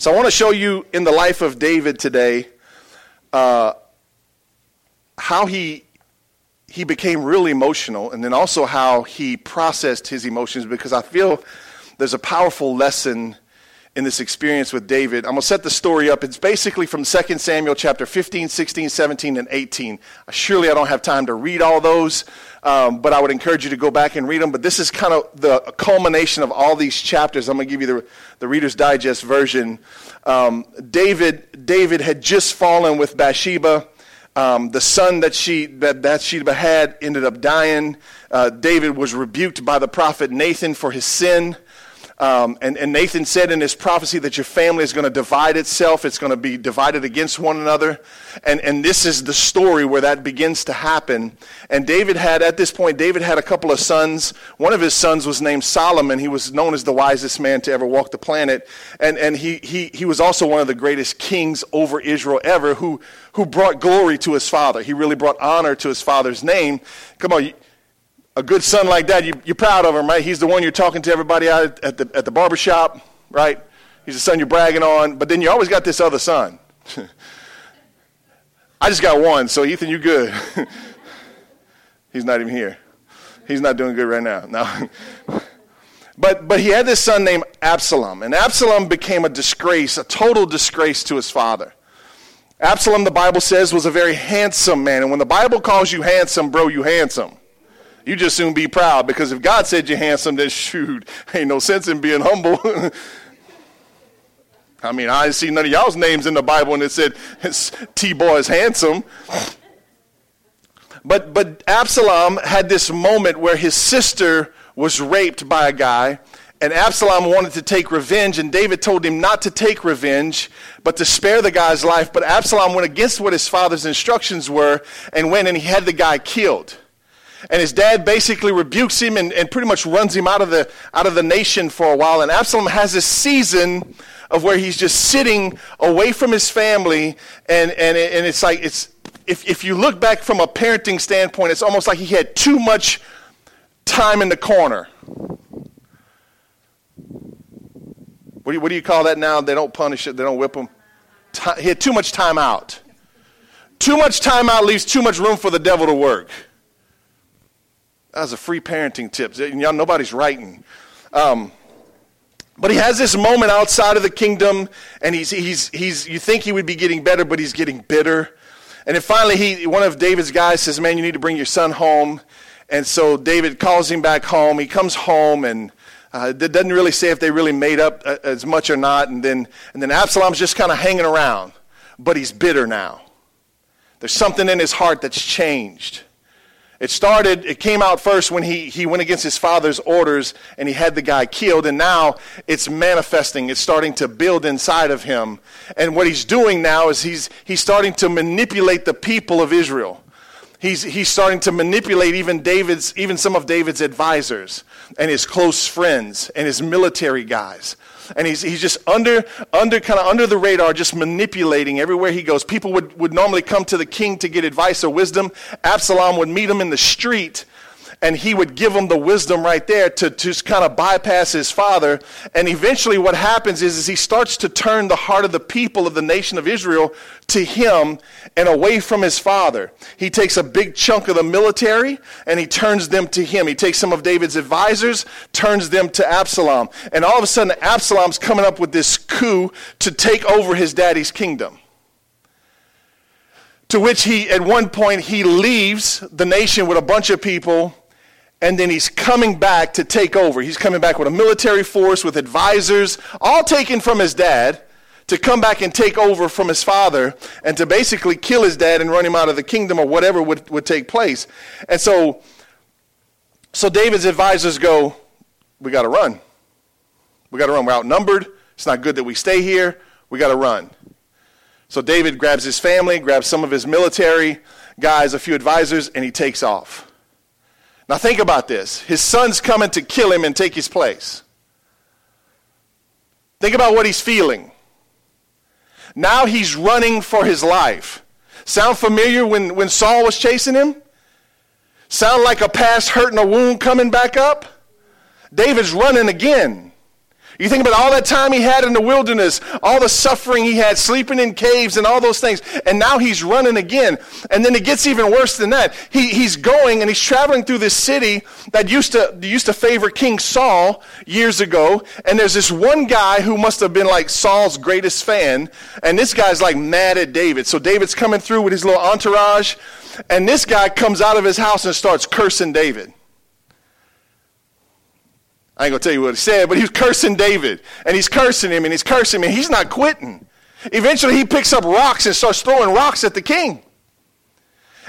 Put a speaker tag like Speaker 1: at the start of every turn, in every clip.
Speaker 1: So I want to show you in the life of David today uh, how he he became really emotional, and then also how he processed his emotions. Because I feel there's a powerful lesson in this experience with David. I'm going to set the story up. It's basically from 2 Samuel chapter 15, 16, 17, and 18. Surely I don't have time to read all those, um, but I would encourage you to go back and read them. But this is kind of the culmination of all these chapters. I'm going to give you the, the Reader's Digest version. Um, David, David had just fallen with Bathsheba. Um, the son that she that Bathsheba had ended up dying. Uh, David was rebuked by the prophet Nathan for his sin. Um, and, and, Nathan said in his prophecy that your family is going to divide itself. It's going to be divided against one another. And, and this is the story where that begins to happen. And David had, at this point, David had a couple of sons. One of his sons was named Solomon. He was known as the wisest man to ever walk the planet. And, and he, he, he was also one of the greatest kings over Israel ever who, who brought glory to his father. He really brought honor to his father's name. Come on a good son like that, you, you're proud of him, right? He's the one you're talking to everybody out at the, at the barber shop, right? He's the son you're bragging on. But then you always got this other son. I just got one, so Ethan, you good. He's not even here. He's not doing good right now. No. but, but he had this son named Absalom, and Absalom became a disgrace, a total disgrace to his father. Absalom, the Bible says, was a very handsome man. And when the Bible calls you handsome, bro, you handsome you just soon be proud because if God said you're handsome, then shoot, ain't no sense in being humble. I mean, I see none of y'all's names in the Bible and it said T boy is handsome. But, but Absalom had this moment where his sister was raped by a guy, and Absalom wanted to take revenge, and David told him not to take revenge, but to spare the guy's life. But Absalom went against what his father's instructions were and went and he had the guy killed. And his dad basically rebukes him and, and pretty much runs him out of, the, out of the nation for a while. And Absalom has this season of where he's just sitting away from his family. And, and, and it's like, it's, if, if you look back from a parenting standpoint, it's almost like he had too much time in the corner. What do you, what do you call that now? They don't punish it, they don't whip him. he had too much time out. Too much time out leaves too much room for the devil to work. That was a free parenting tip. Y'all, nobody's writing. Um, but he has this moment outside of the kingdom, and he's, he's, he's, you think he would be getting better, but he's getting bitter. And then finally, he, one of David's guys says, Man, you need to bring your son home. And so David calls him back home. He comes home, and uh, it doesn't really say if they really made up uh, as much or not. And then, and then Absalom's just kind of hanging around, but he's bitter now. There's something in his heart that's changed. It started, it came out first when he, he went against his father's orders and he had the guy killed, and now it's manifesting. It's starting to build inside of him. And what he's doing now is he's, he's starting to manipulate the people of Israel. He's, he's starting to manipulate even David's, even some of David's advisors and his close friends and his military guys and he's, he's just under, under kind of under the radar, just manipulating everywhere he goes. People would, would normally come to the king to get advice or wisdom. Absalom would meet him in the street and he would give him the wisdom right there to, to kind of bypass his father. And eventually, what happens is, is he starts to turn the heart of the people of the nation of Israel to him and away from his father. He takes a big chunk of the military and he turns them to him. He takes some of David's advisors, turns them to Absalom. And all of a sudden, Absalom's coming up with this coup to take over his daddy's kingdom to which he at one point he leaves the nation with a bunch of people and then he's coming back to take over. He's coming back with a military force, with advisors, all taken from his dad, to come back and take over from his father and to basically kill his dad and run him out of the kingdom or whatever would, would take place. And so, so David's advisors go, We got to run. We got to run. We're outnumbered. It's not good that we stay here. We got to run. So David grabs his family, grabs some of his military guys, a few advisors, and he takes off. Now, think about this. His son's coming to kill him and take his place. Think about what he's feeling. Now he's running for his life. Sound familiar when, when Saul was chasing him? Sound like a past hurt and a wound coming back up? David's running again. You think about all that time he had in the wilderness, all the suffering he had, sleeping in caves and all those things, and now he's running again. And then it gets even worse than that. He, he's going and he's traveling through this city that used to, used to favor King Saul years ago. And there's this one guy who must have been like Saul's greatest fan. And this guy's like mad at David. So David's coming through with his little entourage. And this guy comes out of his house and starts cursing David. I ain't to tell you what he said, but he was cursing David. And he's cursing him and he's cursing him. And he's not quitting. Eventually, he picks up rocks and starts throwing rocks at the king.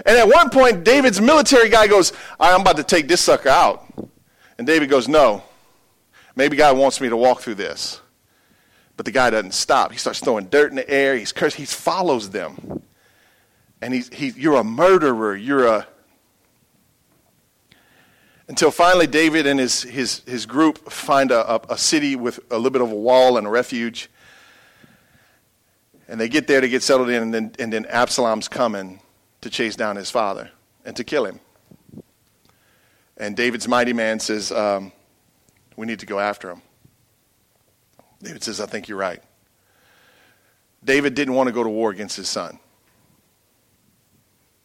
Speaker 1: And at one point, David's military guy goes, I'm about to take this sucker out. And David goes, No. Maybe God wants me to walk through this. But the guy doesn't stop. He starts throwing dirt in the air. He's cursing. He follows them. And he's, he, you're a murderer. You're a until finally David and his, his, his group find a, a, city with a little bit of a wall and a refuge. And they get there to get settled in, and then, and then Absalom's coming to chase down his father and to kill him. And David's mighty man says, um, We need to go after him. David says, I think you're right. David didn't want to go to war against his son,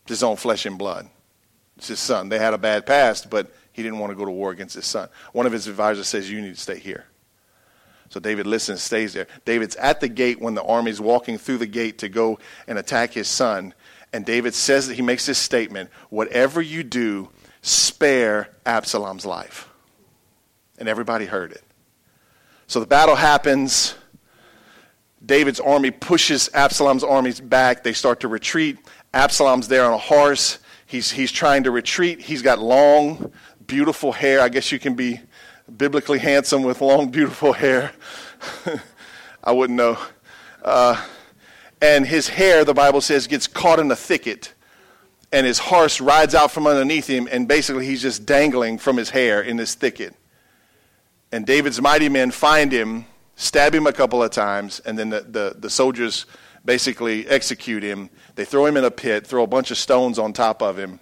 Speaker 1: it's his own flesh and blood. It's his son. They had a bad past, but he didn't want to go to war against his son. One of his advisors says, You need to stay here. So David listens, stays there. David's at the gate when the army's walking through the gate to go and attack his son. And David says that he makes this statement Whatever you do, spare Absalom's life. And everybody heard it. So the battle happens. David's army pushes Absalom's armies back. They start to retreat. Absalom's there on a horse. He's, he's trying to retreat. He's got long, beautiful hair. I guess you can be biblically handsome with long, beautiful hair. I wouldn't know. Uh, and his hair, the Bible says, gets caught in a thicket. And his horse rides out from underneath him, and basically he's just dangling from his hair in this thicket. And David's mighty men find him, stab him a couple of times, and then the, the, the soldiers basically execute him. They throw him in a pit, throw a bunch of stones on top of him,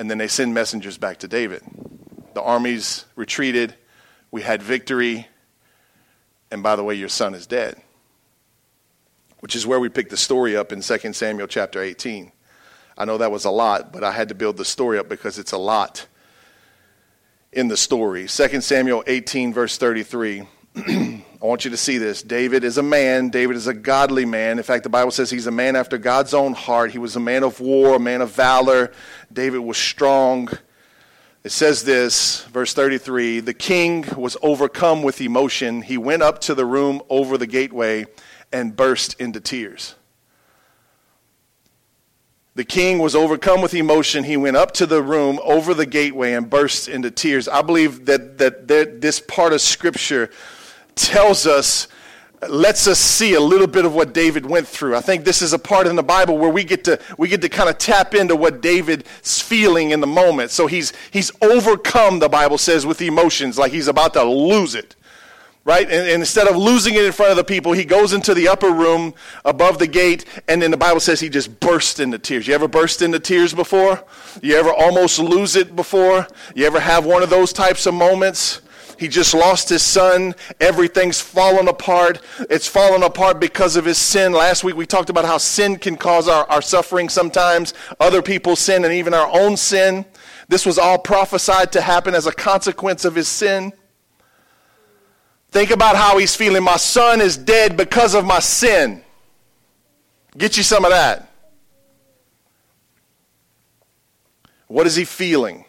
Speaker 1: and then they send messengers back to David. The armies retreated. We had victory. And by the way, your son is dead. Which is where we pick the story up in 2 Samuel chapter 18. I know that was a lot, but I had to build the story up because it's a lot in the story. 2 Samuel 18, verse 33. I want you to see this. David is a man. David is a godly man. In fact, the Bible says he's a man after God's own heart. He was a man of war, a man of valor. David was strong. It says this, verse 33 The king was overcome with emotion. He went up to the room over the gateway and burst into tears. The king was overcome with emotion. He went up to the room over the gateway and burst into tears. I believe that, that, that this part of Scripture tells us, lets us see a little bit of what David went through. I think this is a part in the Bible where we get to, we get to kind of tap into what David's feeling in the moment. So he's, he's overcome, the Bible says, with emotions, like he's about to lose it right? And, and, instead of losing it in front of the people, he goes into the upper room above the gate, and then the Bible says he just burst into tears. You ever burst into tears before? You ever almost lose it before? You ever have one of those types of moments? He just lost his son. Everything's fallen apart. It's fallen apart because of his sin. Last week we talked about how sin can cause our, our suffering sometimes, other people's sin, and even our own sin. This was all prophesied to happen as a consequence of his sin. Think about how he's feeling. My son is dead because of my sin. Get you some of that. What is he feeling?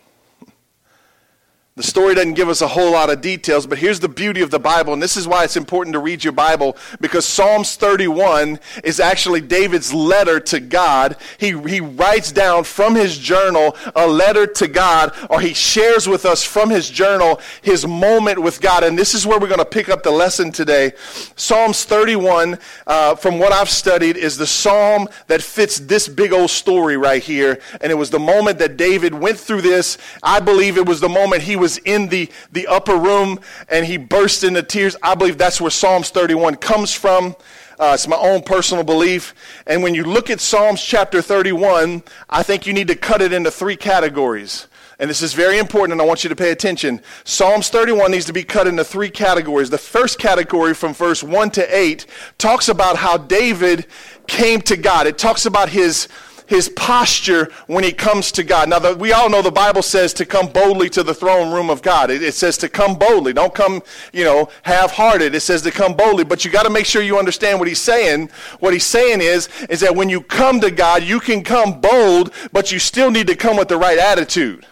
Speaker 1: The story doesn't give us a whole lot of details, but here's the beauty of the Bible, and this is why it's important to read your Bible, because Psalms 31 is actually David's letter to God. He, he writes down from his journal a letter to God, or he shares with us from his journal his moment with God. And this is where we're going to pick up the lesson today. Psalms 31, uh, from what I've studied, is the psalm that fits this big old story right here. And it was the moment that David went through this. I believe it was the moment he was in the, the upper room and he burst into tears. I believe that's where Psalms 31 comes from. Uh, it's my own personal belief. And when you look at Psalms chapter 31, I think you need to cut it into three categories. and this is very important, and I want you to pay attention. Psalms 31 needs to be cut into three categories. The first category, from verse 1 to 8, talks about how David came to God. It talks about his his posture when he comes to God. Now, the, we all know the Bible says to come boldly to the throne room of God. It, it says to come boldly. Don't come, you know, half hearted. It says to come boldly. But you got to make sure you understand what he's saying. What he's saying is, is that when you come to God, you can come bold, but you still need to come with the right attitude.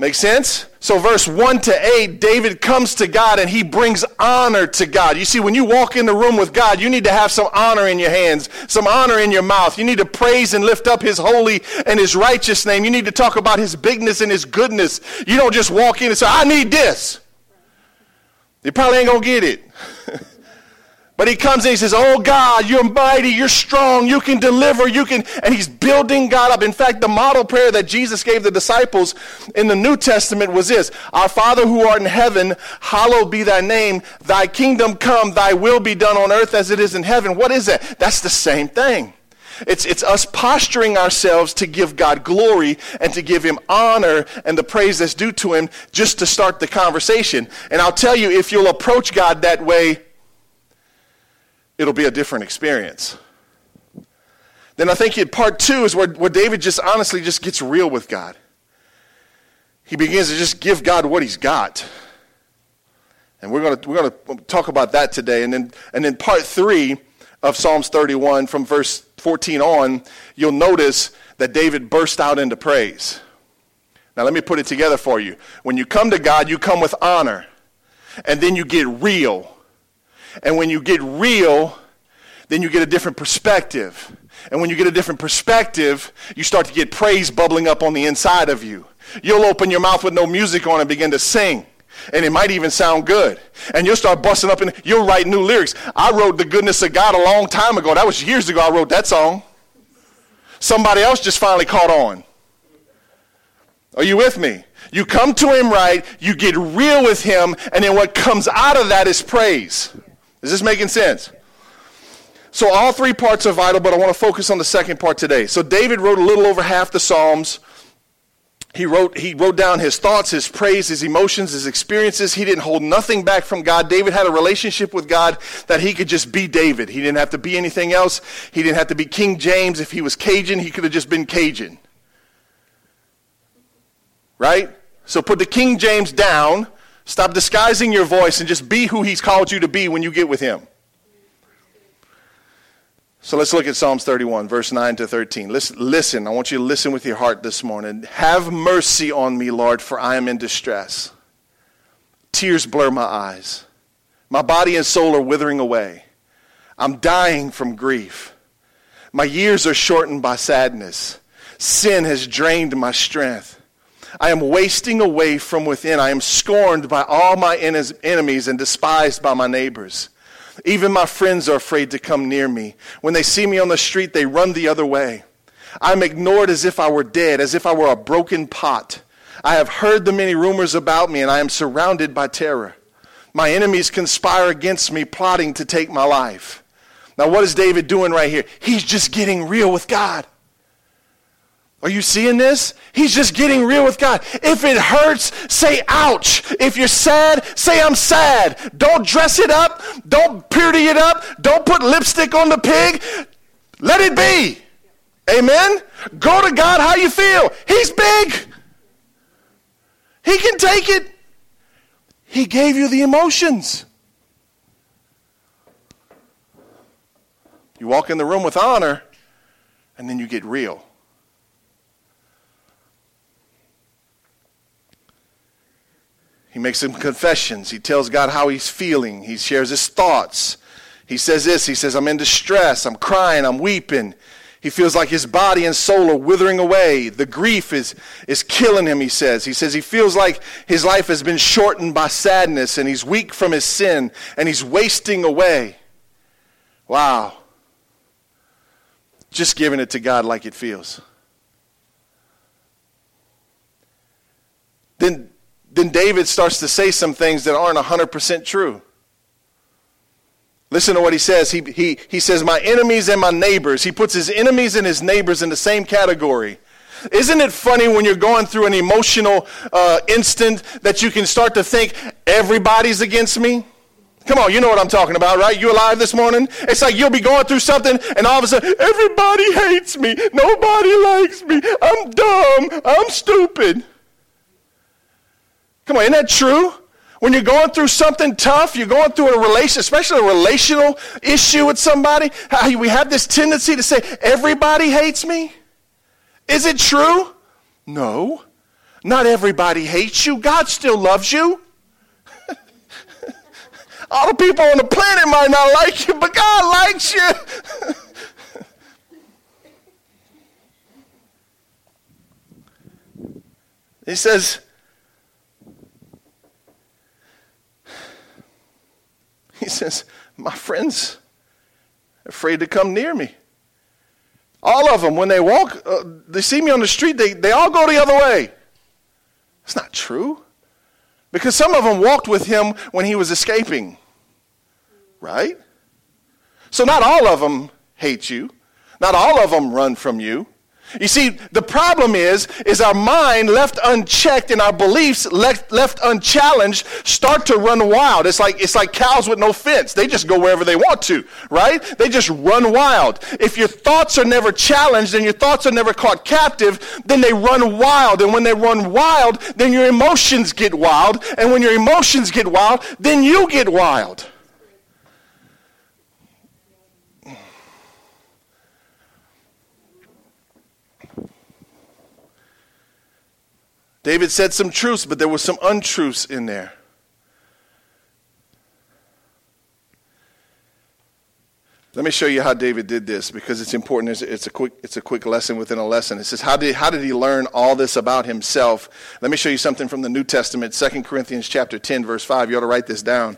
Speaker 1: Make sense? So, verse 1 to 8, David comes to God and he brings honor to God. You see, when you walk in the room with God, you need to have some honor in your hands, some honor in your mouth. You need to praise and lift up his holy and his righteous name. You need to talk about his bigness and his goodness. You don't just walk in and say, I need this. You probably ain't going to get it. But he comes and he says, Oh God, you're mighty, you're strong, you can deliver, you can. And he's building God up. In fact, the model prayer that Jesus gave the disciples in the New Testament was this Our Father who art in heaven, hallowed be thy name, thy kingdom come, thy will be done on earth as it is in heaven. What is that? That's the same thing. It's, it's us posturing ourselves to give God glory and to give him honor and the praise that's due to him just to start the conversation. And I'll tell you, if you'll approach God that way, it'll be a different experience. Then I think in part two is where, where David just honestly just gets real with God. He begins to just give God what he's got. And we're going to, we're going to talk about that today. And then, and then part three of Psalms 31 from verse 14 on, you'll notice that David burst out into praise. Now, let me put it together for you. When you come to God, you come with honor, and then you get real and when you get real, then you get a different perspective. And when you get a different perspective, you start to get praise bubbling up on the inside of you. You'll open your mouth with no music on and begin to sing. And it might even sound good. And you'll start busting up and you'll write new lyrics. I wrote The Goodness of God a long time ago. That was years ago I wrote that song. Somebody else just finally caught on. Are you with me? You come to him right, you get real with him, and then what comes out of that is praise. Is this making sense? So all three parts are vital, but I want to focus on the second part today. So David wrote a little over half the Psalms. He wrote, he wrote down his thoughts, his praise, his emotions, his experiences. He didn't hold nothing back from God. David had a relationship with God that he could just be David. He didn't have to be anything else. He didn't have to be King James. If he was Cajun, he could have just been Cajun. Right? So put the King James down Stop disguising your voice and just be who He's called you to be when you get with Him. So let's look at Psalms 31, verse 9 to 13. Listen, listen, I want you to listen with your heart this morning. Have mercy on me, Lord, for I am in distress. Tears blur my eyes. My body and soul are withering away. I'm dying from grief. My years are shortened by sadness. Sin has drained my strength. I am wasting away from within. I am scorned by all my enemies and despised by my neighbors. Even my friends are afraid to come near me. When they see me on the street, they run the other way. I am ignored as if I were dead, as if I were a broken pot. I have heard the many rumors about me, and I am surrounded by terror. My enemies conspire against me, plotting to take my life. Now, what is David doing right here? He's just getting real with God. Are you seeing this? He's just getting real with God. If it hurts, say ouch. If you're sad, say I'm sad. Don't dress it up. Don't pretty it up. Don't put lipstick on the pig. Let it be. Amen? Go to God how you feel. He's big. He can take it. He gave you the emotions. You walk in the room with honor, and then you get real. He makes some confessions. He tells God how he's feeling. He shares his thoughts. He says this He says, I'm in distress. I'm crying. I'm weeping. He feels like his body and soul are withering away. The grief is, is killing him, he says. He says he feels like his life has been shortened by sadness and he's weak from his sin and he's wasting away. Wow. Just giving it to God like it feels. Then then David starts to say some things that aren't 100% true. Listen to what he says. He, he, he says, My enemies and my neighbors. He puts his enemies and his neighbors in the same category. Isn't it funny when you're going through an emotional uh, instant that you can start to think, everybody's against me? Come on, you know what I'm talking about, right? You alive this morning? It's like you'll be going through something, and all of a sudden, everybody hates me. Nobody likes me. I'm dumb. I'm stupid. Come on, isn't that true? When you're going through something tough, you're going through a relation, especially a relational issue with somebody, we have this tendency to say, everybody hates me. Is it true? No. Not everybody hates you. God still loves you. All the people on the planet might not like you, but God likes you. he says, he says, my friends afraid to come near me. All of them, when they walk, uh, they see me on the street, they, they all go the other way. It's not true. Because some of them walked with him when he was escaping. Right? So not all of them hate you. Not all of them run from you. You see, the problem is, is our mind left unchecked and our beliefs left, left unchallenged start to run wild. It's like, it's like cows with no fence. They just go wherever they want to, right? They just run wild. If your thoughts are never challenged and your thoughts are never caught captive, then they run wild. And when they run wild, then your emotions get wild. And when your emotions get wild, then you get wild. David said some truths, but there were some untruths in there. Let me show you how David did this because it's important. It's, it's, a quick, it's a quick lesson within a lesson. It says, how did, how did he learn all this about himself? Let me show you something from the New Testament, 2 Corinthians chapter 10, verse 5. You ought to write this down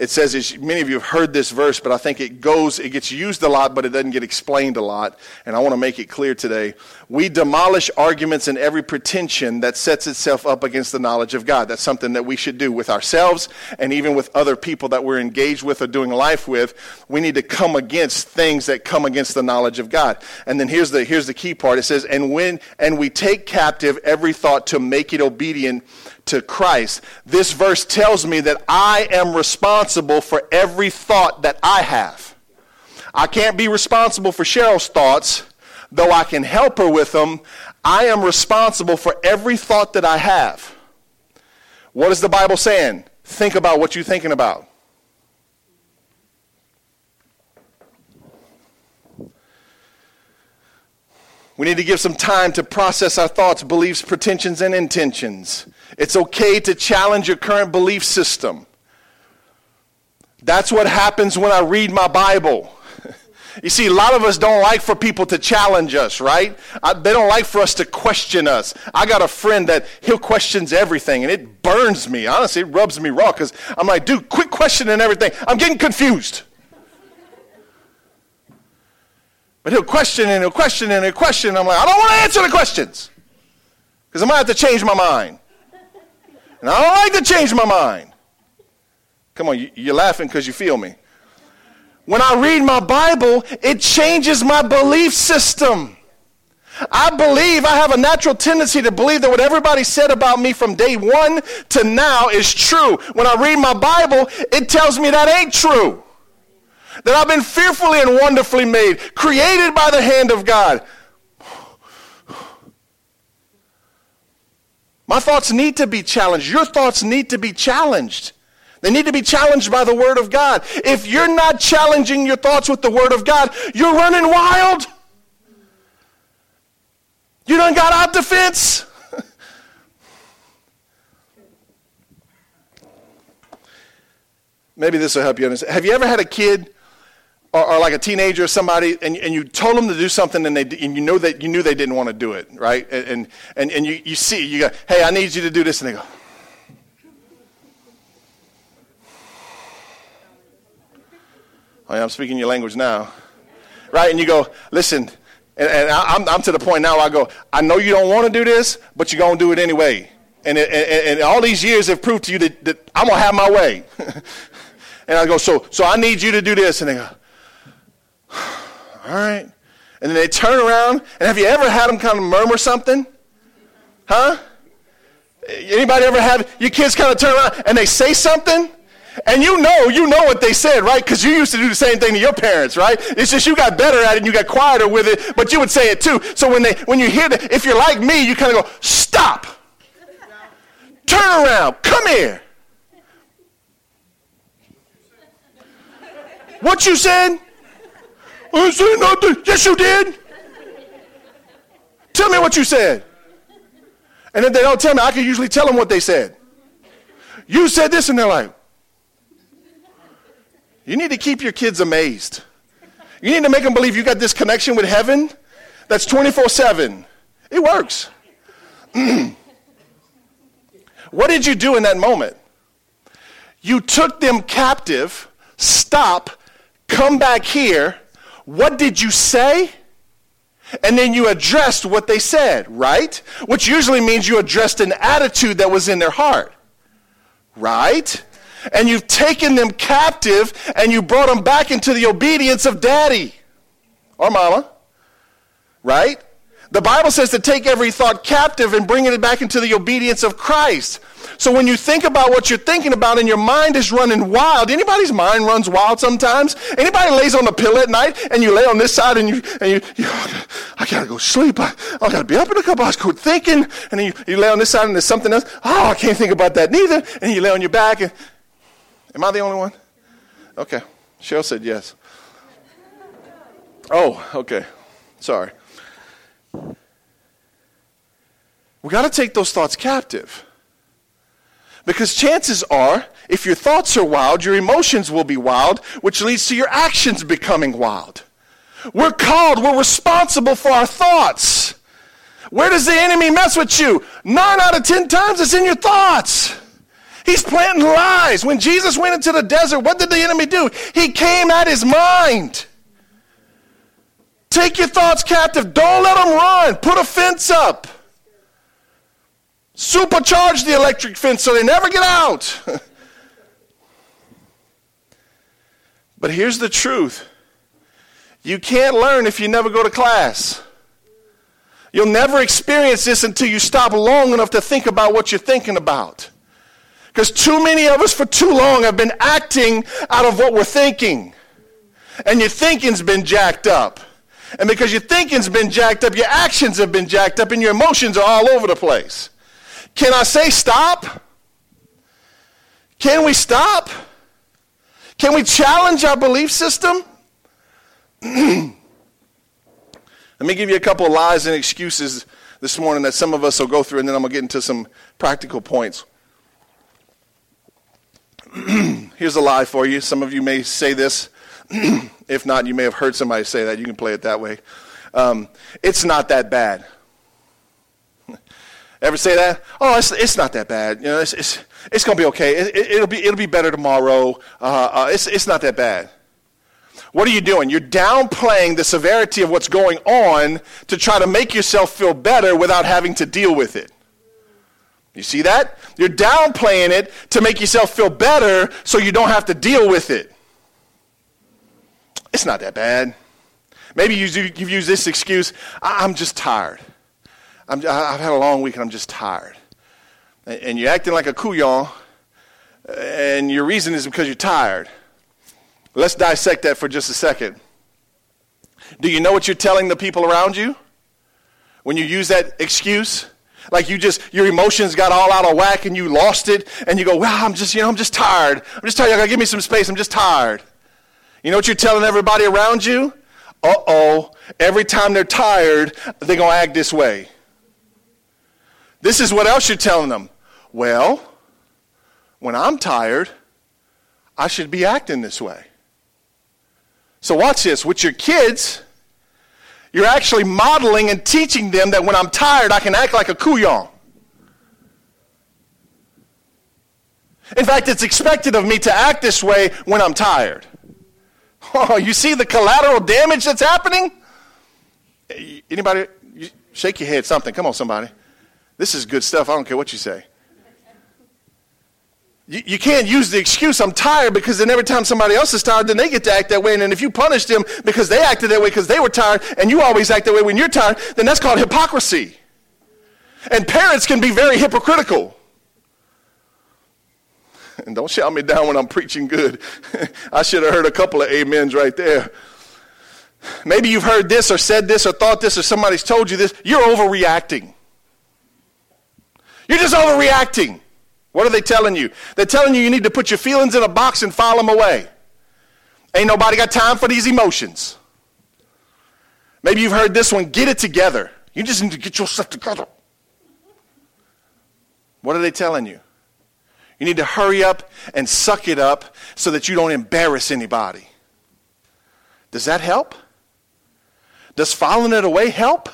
Speaker 1: it says, as many of you have heard this verse, but I think it goes, it gets used a lot, but it doesn't get explained a lot. And I want to make it clear today. We demolish arguments and every pretension that sets itself up against the knowledge of God. That's something that we should do with ourselves and even with other people that we're engaged with or doing life with. We need to come against things that come against the knowledge of God. And then here's the, here's the key part. It says, and when, and we take captive every thought to make it obedient to Christ. This verse tells me that I am responsible for every thought that I have. I can't be responsible for Cheryl's thoughts, though I can help her with them. I am responsible for every thought that I have. What is the Bible saying? Think about what you're thinking about. We need to give some time to process our thoughts, beliefs, pretensions, and intentions. It's okay to challenge your current belief system. That's what happens when I read my Bible. You see, a lot of us don't like for people to challenge us, right? I, they don't like for us to question us. I got a friend that he'll questions everything, and it burns me. Honestly, it rubs me raw because I'm like, dude, quit questioning everything. I'm getting confused. But he'll question and he'll question and he'll question. I'm like, I don't want to answer the questions because I might have to change my mind. And I don't like to change my mind. Come on, you're laughing because you feel me. When I read my Bible, it changes my belief system. I believe, I have a natural tendency to believe that what everybody said about me from day one to now is true. When I read my Bible, it tells me that ain't true. That I've been fearfully and wonderfully made, created by the hand of God. My thoughts need to be challenged. Your thoughts need to be challenged. They need to be challenged by the Word of God. If you're not challenging your thoughts with the Word of God, you're running wild. You done got out the fence. Maybe this will help you understand. Have you ever had a kid or, or, like a teenager or somebody, and, and you told them to do something, and, they, and you know that you knew they didn't want to do it, right? And, and, and you, you see, you go, hey, I need you to do this, and they go, oh, yeah, I'm speaking your language now, right? And you go, listen, and, and I, am I'm, I'm to the point now I go, I know you don't want to do this, but you're to do it anyway. And, and, and, all these years have proved to you that, that I'm to have my way. and I go, so, so I need you to do this. And they go, all right. And then they turn around, and have you ever had them kind of murmur something? Huh? Anybody ever have your kids kind of turn around and they say something? And you know, you know what they said, right? Because you used to do the same thing to your parents, right? It's just you got better at it and you got quieter with it, but you would say it too. So when they when you hear that, if you're like me, you kind of go, stop. Turn around. Come here. What you said? I said nothing. Yes, you did. Tell me what you said. And if they don't tell me, I can usually tell them what they said. You said this, and they're like, you need to keep your kids amazed. You need to make them believe you got this connection with heaven that's 24 7. It works. what did you do in that moment? You took them captive, stop, come back here. What did you say? And then you addressed what they said, right? Which usually means you addressed an attitude that was in their heart, right? And you've taken them captive and you brought them back into the obedience of daddy or mama, right? The Bible says to take every thought captive and bring it back into the obedience of Christ. So when you think about what you're thinking about and your mind is running wild, anybody's mind runs wild sometimes? Anybody lays on the pillow at night and you lay on this side and you, and you, you I gotta go sleep. I, I gotta be up in a couple hours, quit thinking. And then you, you lay on this side and there's something else. Oh, I can't think about that neither. And you lay on your back and, am I the only one? Okay. Cheryl said yes. Oh, okay. Sorry. We got to take those thoughts captive. Because chances are, if your thoughts are wild, your emotions will be wild, which leads to your actions becoming wild. We're called, we're responsible for our thoughts. Where does the enemy mess with you? Nine out of ten times it's in your thoughts. He's planting lies. When Jesus went into the desert, what did the enemy do? He came at his mind. Take your thoughts captive. Don't let them run. Put a fence up. Supercharge the electric fence so they never get out. but here's the truth you can't learn if you never go to class. You'll never experience this until you stop long enough to think about what you're thinking about. Because too many of us for too long have been acting out of what we're thinking. And your thinking's been jacked up. And because your thinking's been jacked up, your actions have been jacked up, and your emotions are all over the place. Can I say stop? Can we stop? Can we challenge our belief system? Let me give you a couple of lies and excuses this morning that some of us will go through, and then I'm going to get into some practical points. Here's a lie for you. Some of you may say this. if not, you may have heard somebody say that. You can play it that way. Um, it's not that bad. Ever say that? Oh, it's, it's not that bad. You know, it's, it's, it's going to be okay. It, will be, it'll be better tomorrow. Uh, uh, it's, it's not that bad. What are you doing? You're downplaying the severity of what's going on to try to make yourself feel better without having to deal with it. You see that? You're downplaying it to make yourself feel better so you don't have to deal with it. It's not that bad. Maybe you've used this excuse I'm just tired. i have had a long week and I'm just tired. And you're acting like a couillon, and your reason is because you're tired. Let's dissect that for just a second. Do you know what you're telling the people around you when you use that excuse? Like you just, your emotions got all out of whack and you lost it, and you go, well, I'm just, you know, I'm just tired. I'm just tired. You gotta give me some space. I'm just tired. You know what you're telling everybody around you? Uh oh, every time they're tired, they're going to act this way. This is what else you're telling them. Well, when I'm tired, I should be acting this way. So, watch this. With your kids, you're actually modeling and teaching them that when I'm tired, I can act like a couillon. In fact, it's expected of me to act this way when I'm tired. Oh, you see the collateral damage that's happening? Anybody? Shake your head, something. Come on, somebody. This is good stuff. I don't care what you say. you, you can't use the excuse, I'm tired, because then every time somebody else is tired, then they get to act that way. And then if you punish them because they acted that way because they were tired, and you always act that way when you're tired, then that's called hypocrisy. And parents can be very hypocritical. And don't shout me down when I'm preaching good. I should have heard a couple of amens right there. Maybe you've heard this or said this or thought this or somebody's told you this. You're overreacting. You're just overreacting. What are they telling you? They're telling you you need to put your feelings in a box and file them away. Ain't nobody got time for these emotions. Maybe you've heard this one get it together. You just need to get yourself together. What are they telling you? You need to hurry up and suck it up so that you don't embarrass anybody. Does that help? Does filing it away help?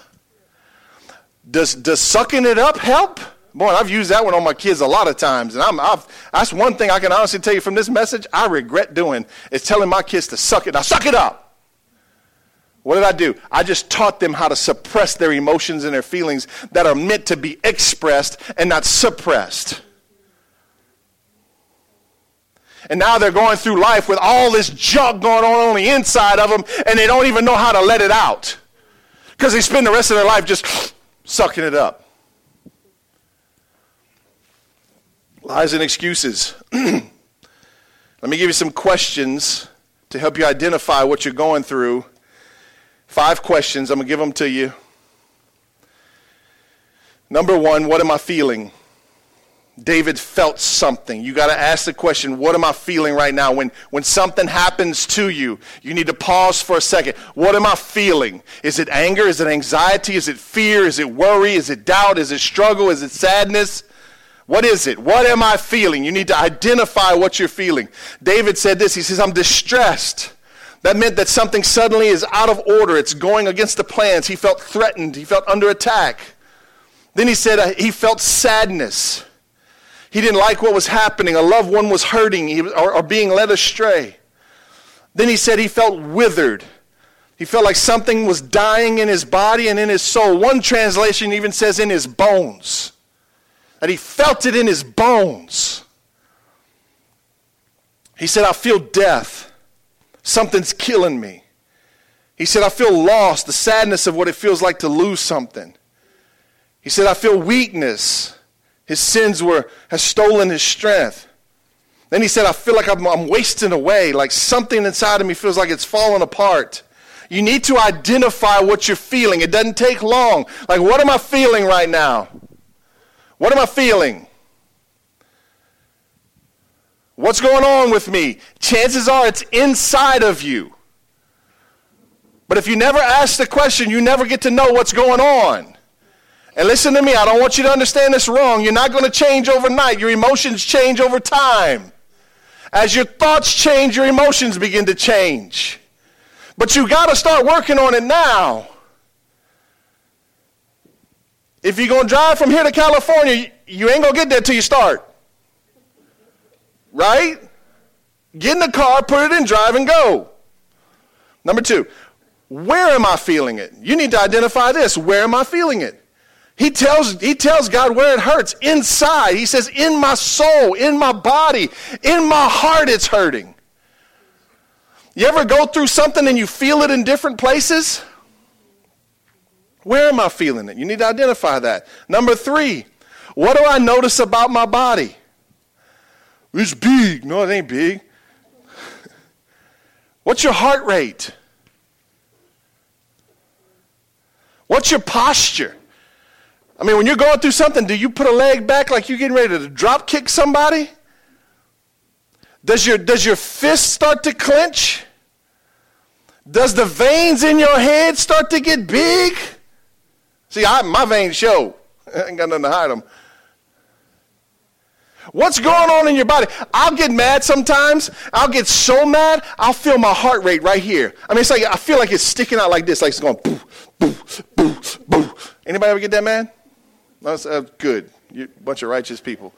Speaker 1: Does, does sucking it up help? Boy, I've used that one on my kids a lot of times, and I'm, I've, that's one thing I can honestly tell you from this message I regret doing is telling my kids to suck it. Now, suck it up. What did I do? I just taught them how to suppress their emotions and their feelings that are meant to be expressed and not suppressed. And now they're going through life with all this junk going on on the inside of them, and they don't even know how to let it out. Because they spend the rest of their life just sucking it up. Lies and excuses. Let me give you some questions to help you identify what you're going through. Five questions. I'm going to give them to you. Number one, what am I feeling? David felt something. You got to ask the question, what am I feeling right now? When, when something happens to you, you need to pause for a second. What am I feeling? Is it anger? Is it anxiety? Is it fear? Is it worry? Is it doubt? Is it struggle? Is it sadness? What is it? What am I feeling? You need to identify what you're feeling. David said this. He says, I'm distressed. That meant that something suddenly is out of order. It's going against the plans. He felt threatened. He felt under attack. Then he said uh, he felt sadness. He didn't like what was happening. A loved one was hurting or, or being led astray. Then he said he felt withered. He felt like something was dying in his body and in his soul. One translation even says in his bones that he felt it in his bones. He said, I feel death. Something's killing me. He said, I feel lost, the sadness of what it feels like to lose something. He said, I feel weakness. His sins were, has stolen his strength. Then he said, I feel like I'm, I'm wasting away, like something inside of me feels like it's falling apart. You need to identify what you're feeling. It doesn't take long. Like, what am I feeling right now? What am I feeling? What's going on with me? Chances are it's inside of you. But if you never ask the question, you never get to know what's going on. And listen to me, I don't want you to understand this wrong. You're not going to change overnight. Your emotions change over time. As your thoughts change, your emotions begin to change. But you got to start working on it now. If you're going to drive from here to California, you ain't going to get there till you start. Right? Get in the car, put it in drive, and go. Number two, where am I feeling it? You need to identify this. Where am I feeling it? He tells, he tells God where it hurts. Inside. He says, in my soul, in my body, in my heart, it's hurting. You ever go through something and you feel it in different places? Where am I feeling it? You need to identify that. Number three, what do I notice about my body? It's big. No, it ain't big. What's your heart rate? What's your posture? I mean, when you're going through something, do you put a leg back like you're getting ready to drop kick somebody? Does your, does your fist start to clench? Does the veins in your head start to get big? See, I, my veins show. I ain't got nothing to hide them. What's going on in your body? I'll get mad sometimes. I'll get so mad, I'll feel my heart rate right here. I mean, it's like I feel like it's sticking out like this, like it's going boo, boo, boo, boo. Anybody ever get that mad? That's uh, good. You bunch of righteous people.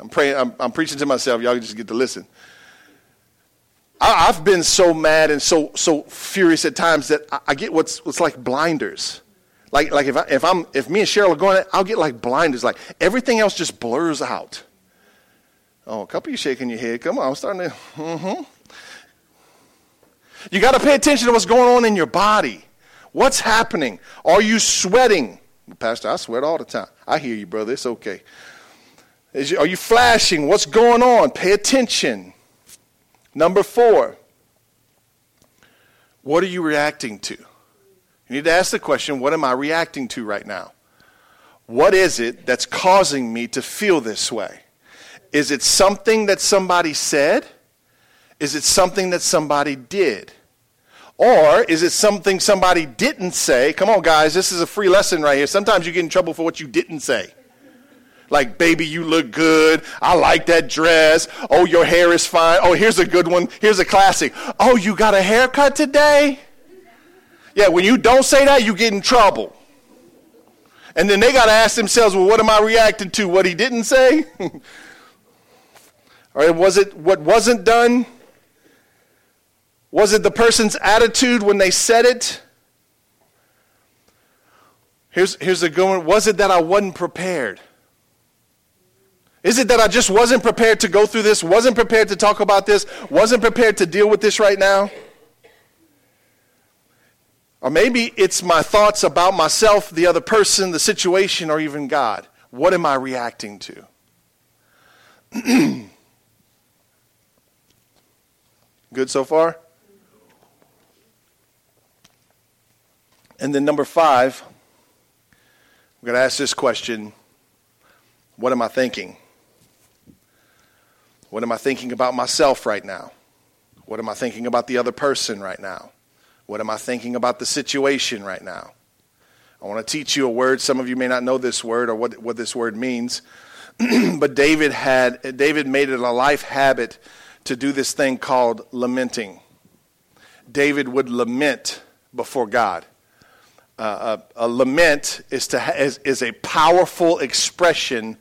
Speaker 1: I'm praying. I'm, I'm preaching to myself. Y'all just get to listen. I, have been so mad and so so furious at times that I, I get what's what's like blinders. Like, like if, I, if, I'm, if me and Cheryl are going, I'll get like blinders. Like everything else just blurs out. Oh, a couple of you shaking your head. Come on, I'm starting to. Mm-hmm. You got to pay attention to what's going on in your body. What's happening? Are you sweating? Pastor, I sweat all the time. I hear you, brother. It's okay. You, are you flashing? What's going on? Pay attention. Number four, what are you reacting to? You need to ask the question what am I reacting to right now? What is it that's causing me to feel this way? Is it something that somebody said? Is it something that somebody did? Or is it something somebody didn't say? Come on, guys, this is a free lesson right here. Sometimes you get in trouble for what you didn't say. Like, baby, you look good. I like that dress. Oh, your hair is fine. Oh, here's a good one. Here's a classic. Oh, you got a haircut today? Yeah, when you don't say that, you get in trouble. And then they got to ask themselves, well, what am I reacting to? What he didn't say? or was it what wasn't done? Was it the person's attitude when they said it? Here's, here's a good one. Was it that I wasn't prepared? Is it that I just wasn't prepared to go through this, wasn't prepared to talk about this, wasn't prepared to deal with this right now? Or maybe it's my thoughts about myself, the other person, the situation, or even God. What am I reacting to? Good so far? And then number five, I'm going to ask this question What am I thinking? What am I thinking about myself right now? What am I thinking about the other person right now? What am I thinking about the situation right now? I want to teach you a word. Some of you may not know this word or what, what this word means. but David had David made it a life habit to do this thing called lamenting. David would lament before God. Uh, a, a, lament is, to ha- is, is a powerful expression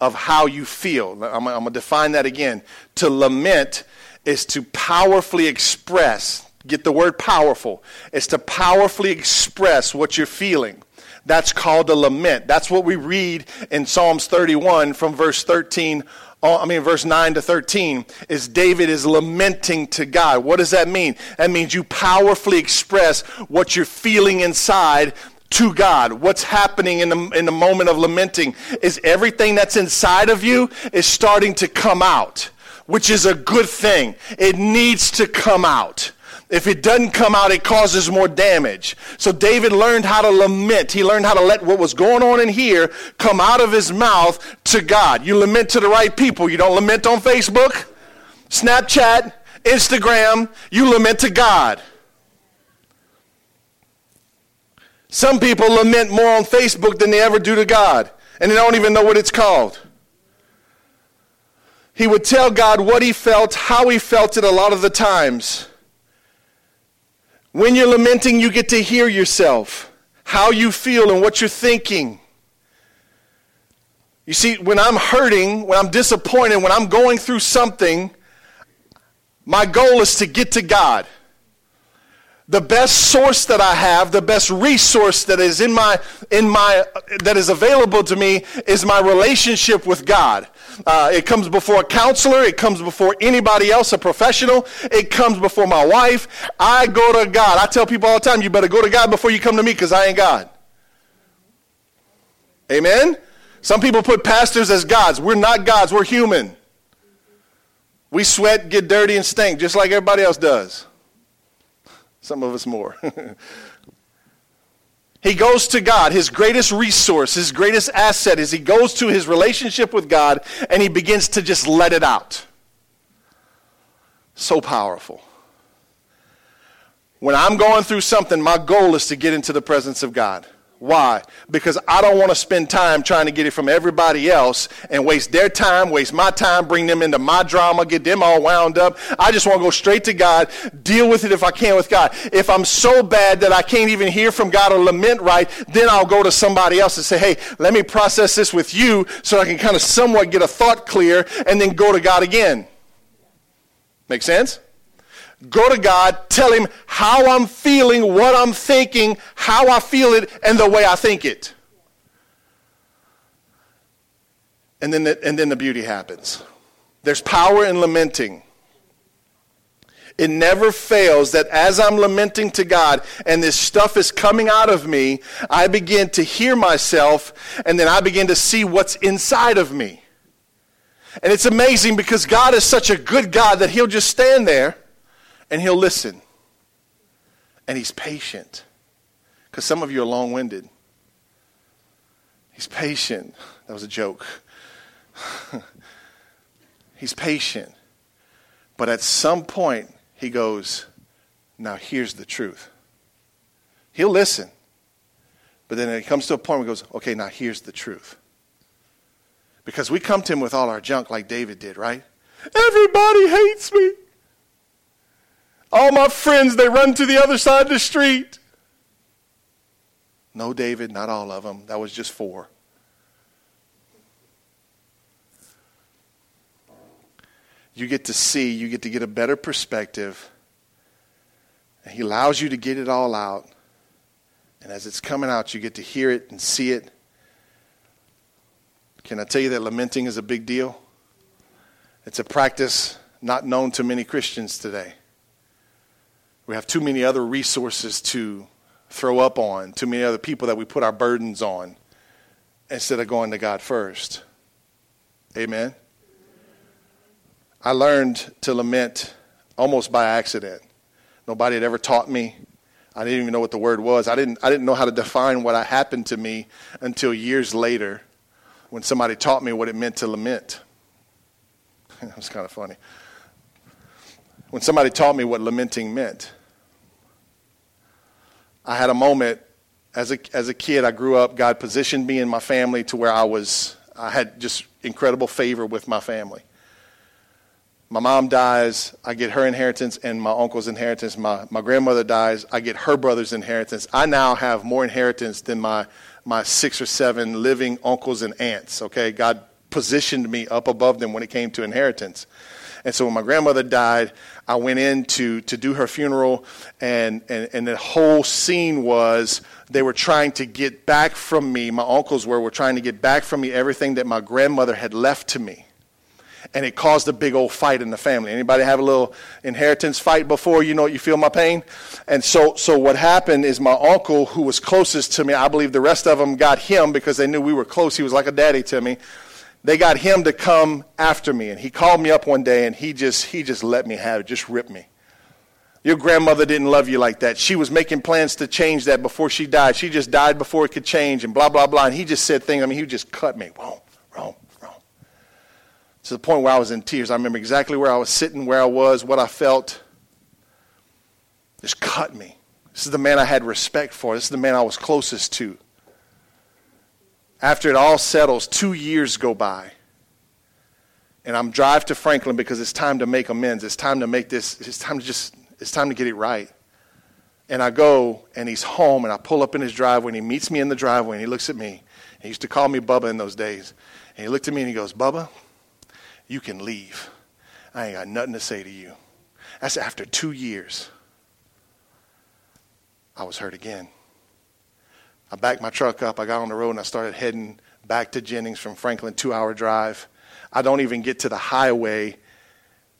Speaker 1: of how you feel. I'm, I'm going to define that again. To lament is to powerfully express, get the word powerful, is to powerfully express what you're feeling. That's called a lament. That's what we read in Psalms 31 from verse 13 uh, Oh, I mean, verse 9 to 13, is David is lamenting to God. What does that mean? That means you powerfully express what you're feeling inside to God. What's happening in the, in the moment of lamenting is everything that's inside of you is starting to come out, which is a good thing. It needs to come out. If it doesn't come out, it causes more damage. So David learned how to lament. He learned how to let what was going on in here come out of his mouth to God. You lament to the right people. You don't lament on Facebook, Snapchat, Instagram. You lament to God. Some people lament more on Facebook than they ever do to God, and they don't even know what it's called. He would tell God what he felt, how he felt it a lot of the times. When you're lamenting, you get to hear yourself, how you feel, and what you're thinking. You see, when I'm hurting, when I'm disappointed, when I'm going through something, my goal is to get to God the best source that I have, the best resource that is in my in my that is available to me is my relationship with God. Uh, it comes before a counselor. It comes before anybody else, a professional. It comes before my wife. I go to God. I tell people all the time, you better go to God before you come to me because I ain't God. Amen. Some people put pastors as gods. We're not gods. We're human. We sweat, get dirty, and stink just like everybody else does. Some of us more. he goes to God. His greatest resource, his greatest asset is he goes to his relationship with God and he begins to just let it out. So powerful. When I'm going through something, my goal is to get into the presence of God. Why? Because I don't want to spend time trying to get it from everybody else and waste their time, waste my time, bring them into my drama, get them all wound up. I just want to go straight to God, deal with it if I can with God. If I'm so bad that I can't even hear from God or lament right, then I'll go to somebody else and say, hey, let me process this with you so I can kind of somewhat get a thought clear and then go to God again. Make sense? Go to God, tell Him how I'm feeling, what I'm thinking, how I feel it, and the way I think it. And then the, and then the beauty happens. There's power in lamenting. It never fails that as I'm lamenting to God and this stuff is coming out of me, I begin to hear myself and then I begin to see what's inside of me. And it's amazing because God is such a good God that He'll just stand there and He'll listen. And He's patient. Because some of you are long winded. He's patient. That was a joke. He's patient. But at some point, he goes, Now here's the truth. He'll listen. But then it comes to a point where he goes, Okay, now here's the truth. Because we come to him with all our junk like David did, right? Everybody hates me. All my friends, they run to the other side of the street. No, David, not all of them. That was just four. you get to see, you get to get a better perspective. And he allows you to get it all out. And as it's coming out, you get to hear it and see it. Can I tell you that lamenting is a big deal? It's a practice not known to many Christians today. We have too many other resources to throw up on, too many other people that we put our burdens on instead of going to God first. Amen? I learned to lament almost by accident. Nobody had ever taught me. I didn't even know what the word was. I didn't, I didn't know how to define what happened to me until years later when somebody taught me what it meant to lament. it was kind of funny. When somebody taught me what lamenting meant, I had a moment as a, as a kid. I grew up, God positioned me in my family to where I was, I had just incredible favor with my family my mom dies, I get her inheritance and my uncle's inheritance. My, my grandmother dies, I get her brother's inheritance. I now have more inheritance than my, my six or seven living uncles and aunts, okay? God positioned me up above them when it came to inheritance. And so when my grandmother died, I went in to, to do her funeral, and, and, and the whole scene was they were trying to get back from me, my uncles were, were trying to get back from me everything that my grandmother had left to me and it caused a big old fight in the family. Anybody have a little inheritance fight before? You know, you feel my pain. And so, so what happened is my uncle, who was closest to me, I believe the rest of them got him because they knew we were close. He was like a daddy to me. They got him to come after me, and he called me up one day, and he just he just let me have it, just ripped me. Your grandmother didn't love you like that. She was making plans to change that before she died. She just died before it could change, and blah blah blah. And he just said things. I mean, he just cut me. Wrong, wrong, wrong. to the point where I was in tears. I remember exactly where I was sitting, where I was, what I felt. Just cut me. This is the man I had respect for. This is the man I was closest to. After it all settles, two years go by. And I'm drive to Franklin because it's time to make amends. It's time to make this, it's time to just, it's time to get it right. And I go and he's home and I pull up in his driveway and he meets me in the driveway and he looks at me. He used to call me Bubba in those days. And he looked at me and he goes, Bubba, you can leave. I ain't got nothing to say to you. That's after two years. I was hurt again. I backed my truck up. I got on the road and I started heading back to Jennings from Franklin, two hour drive. I don't even get to the highway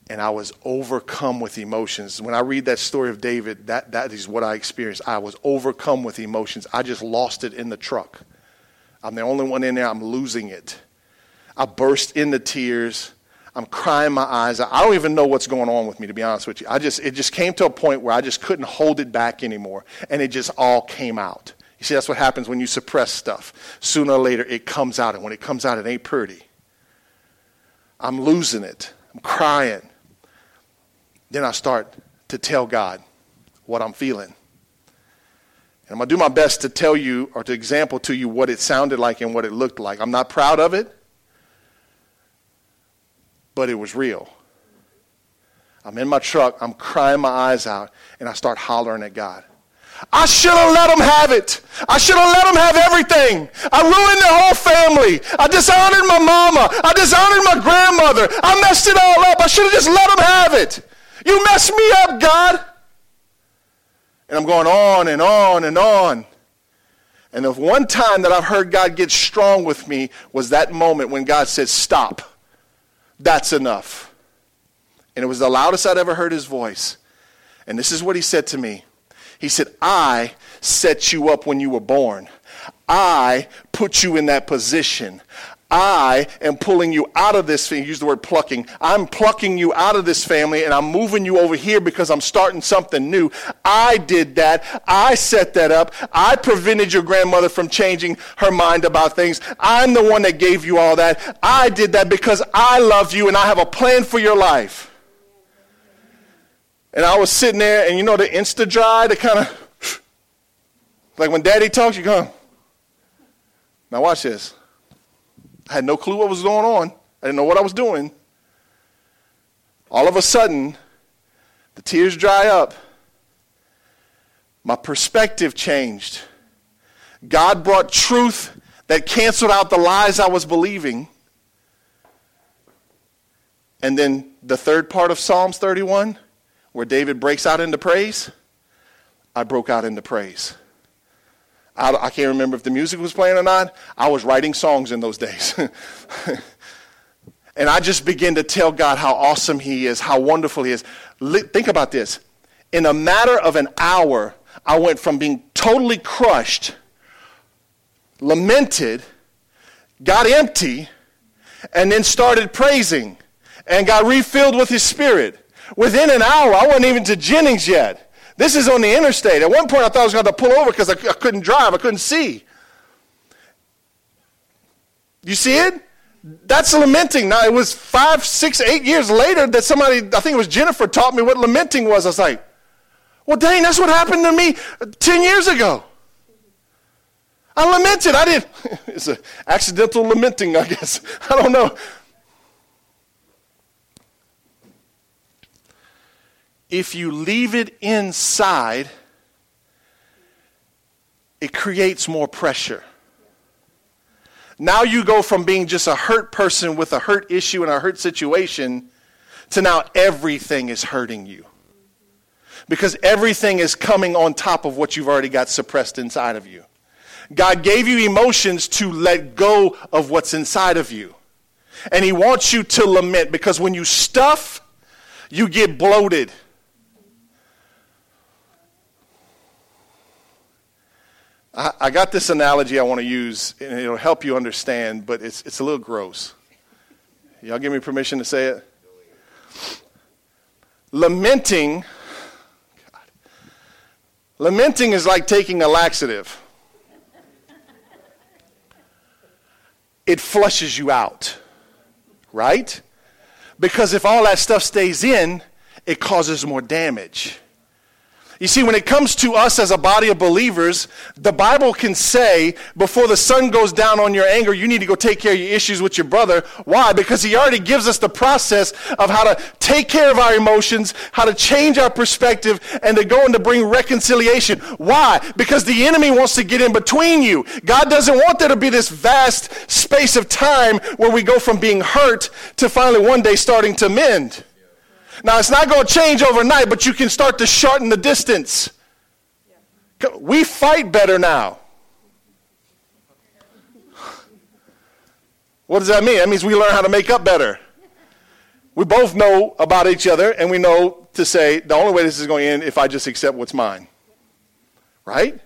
Speaker 1: and I was overcome with emotions. When I read that story of David, that, that is what I experienced. I was overcome with emotions. I just lost it in the truck. I'm the only one in there, I'm losing it. I burst into tears. I'm crying my eyes out. I don't even know what's going on with me, to be honest with you. I just, it just came to a point where I just couldn't hold it back anymore, and it just all came out. You see, that's what happens when you suppress stuff. Sooner or later, it comes out, and when it comes out, it ain't pretty. I'm losing it. I'm crying. Then I start to tell God what I'm feeling. And I'm going to do my best to tell you or to example to you what it sounded like and what it looked like. I'm not proud of it but it was real. I'm in my truck, I'm crying my eyes out, and I start hollering at God. I should have let them have it. I should have let them have everything. I ruined their whole family. I dishonored my mama. I dishonored my grandmother. I messed it all up. I should have just let them have it. You messed me up, God. And I'm going on and on and on. And the one time that I've heard God get strong with me was that moment when God said, Stop. That's enough. And it was the loudest I'd ever heard his voice. And this is what he said to me. He said, I set you up when you were born. I put you in that position. I am pulling you out of this thing. Use the word plucking. I'm plucking you out of this family and I'm moving you over here because I'm starting something new. I did that. I set that up. I prevented your grandmother from changing her mind about things. I'm the one that gave you all that. I did that because I love you and I have a plan for your life. And I was sitting there and you know the insta dry, the kind of like when daddy talks, you go, now watch this. I had no clue what was going on. I didn't know what I was doing. All of a sudden, the tears dry up. My perspective changed. God brought truth that canceled out the lies I was believing. And then the third part of Psalms 31, where David breaks out into praise, I broke out into praise. I, I can't remember if the music was playing or not. I was writing songs in those days. and I just began to tell God how awesome He is, how wonderful He is. Think about this. In a matter of an hour, I went from being totally crushed, lamented, got empty, and then started praising and got refilled with His Spirit. Within an hour, I wasn't even to Jennings yet. This is on the interstate. At one point, I thought I was going to pull over because I, I couldn't drive, I couldn't see. You see it? That's lamenting. Now, it was five, six, eight years later that somebody, I think it was Jennifer, taught me what lamenting was. I was like, well, dang, that's what happened to me uh, 10 years ago. I lamented. I didn't. It's an accidental lamenting, I guess. I don't know. If you leave it inside, it creates more pressure. Now you go from being just a hurt person with a hurt issue and a hurt situation to now everything is hurting you. Because everything is coming on top of what you've already got suppressed inside of you. God gave you emotions to let go of what's inside of you. And He wants you to lament because when you stuff, you get bloated. I, I got this analogy I want to use, and it'll help you understand, but it's, it's a little gross. Y'all give me permission to say it? Lamenting, God, lamenting is like taking a laxative. It flushes you out, right? Because if all that stuff stays in, it causes more damage. You see, when it comes to us as a body of believers, the Bible can say, before the sun goes down on your anger, you need to go take care of your issues with your brother. Why? Because he already gives us the process of how to take care of our emotions, how to change our perspective, and to go and to bring reconciliation. Why? Because the enemy wants to get in between you. God doesn't want there to be this vast space of time where we go from being hurt to finally one day starting to mend. Now, it's not going to change overnight, but you can start to shorten the distance. We fight better now. What does that mean? That means we learn how to make up better. We both know about each other, and we know to say the only way this is going to end if I just accept what's mine. Right?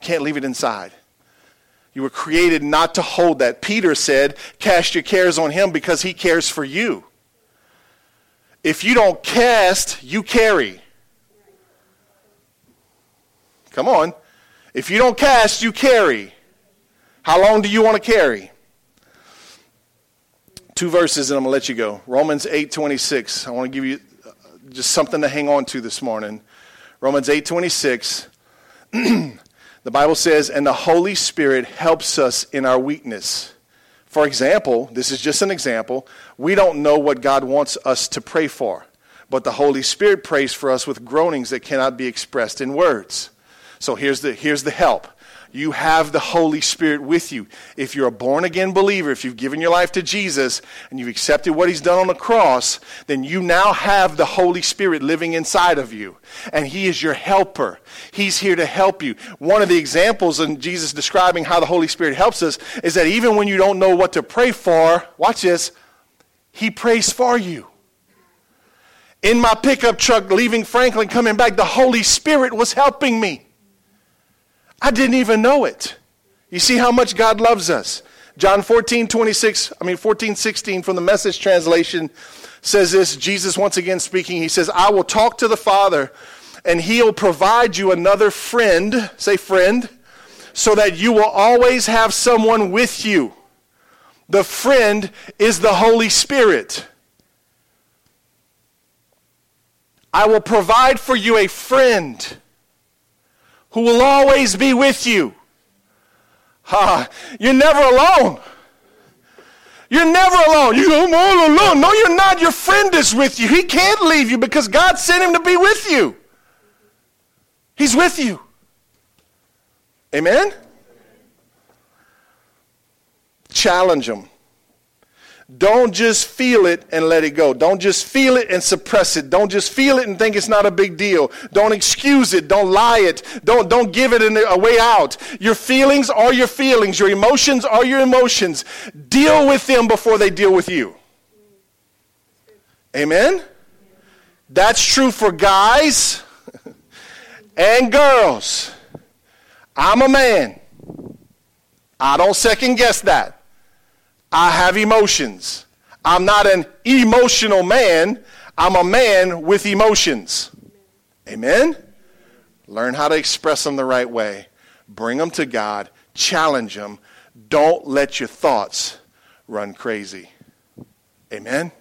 Speaker 1: Can't leave it inside. You were created not to hold that. Peter said, Cast your cares on him because he cares for you. If you don't cast, you carry. Come on. If you don't cast, you carry. How long do you want to carry? Two verses and I'm going to let you go. Romans 8:26. I want to give you uh, just something to hang on to this morning. Romans 8:26. The Bible says, and the Holy Spirit helps us in our weakness. For example, this is just an example, we don't know what God wants us to pray for, but the Holy Spirit prays for us with groanings that cannot be expressed in words. So here's the, here's the help. You have the Holy Spirit with you. If you're a born again believer, if you've given your life to Jesus and you've accepted what He's done on the cross, then you now have the Holy Spirit living inside of you. And He is your helper. He's here to help you. One of the examples in Jesus describing how the Holy Spirit helps us is that even when you don't know what to pray for, watch this, He prays for you. In my pickup truck leaving Franklin, coming back, the Holy Spirit was helping me. I didn't even know it. You see how much God loves us. John 14, 26, I mean 14, 16 from the message translation says this. Jesus once again speaking, he says, I will talk to the Father and he'll provide you another friend, say friend, so that you will always have someone with you. The friend is the Holy Spirit. I will provide for you a friend who will always be with you. Ha, you're never alone. You're never alone. You go, I'm all alone. No, you're not. Your friend is with you. He can't leave you because God sent him to be with you. He's with you. Amen? Challenge him. Don't just feel it and let it go. Don't just feel it and suppress it. Don't just feel it and think it's not a big deal. Don't excuse it. Don't lie it. Don't, don't give it a way out. Your feelings are your feelings. Your emotions are your emotions. Deal with them before they deal with you. Amen? That's true for guys and girls. I'm a man. I don't second guess that. I have emotions. I'm not an emotional man. I'm a man with emotions. Amen? Learn how to express them the right way. Bring them to God. Challenge them. Don't let your thoughts run crazy. Amen?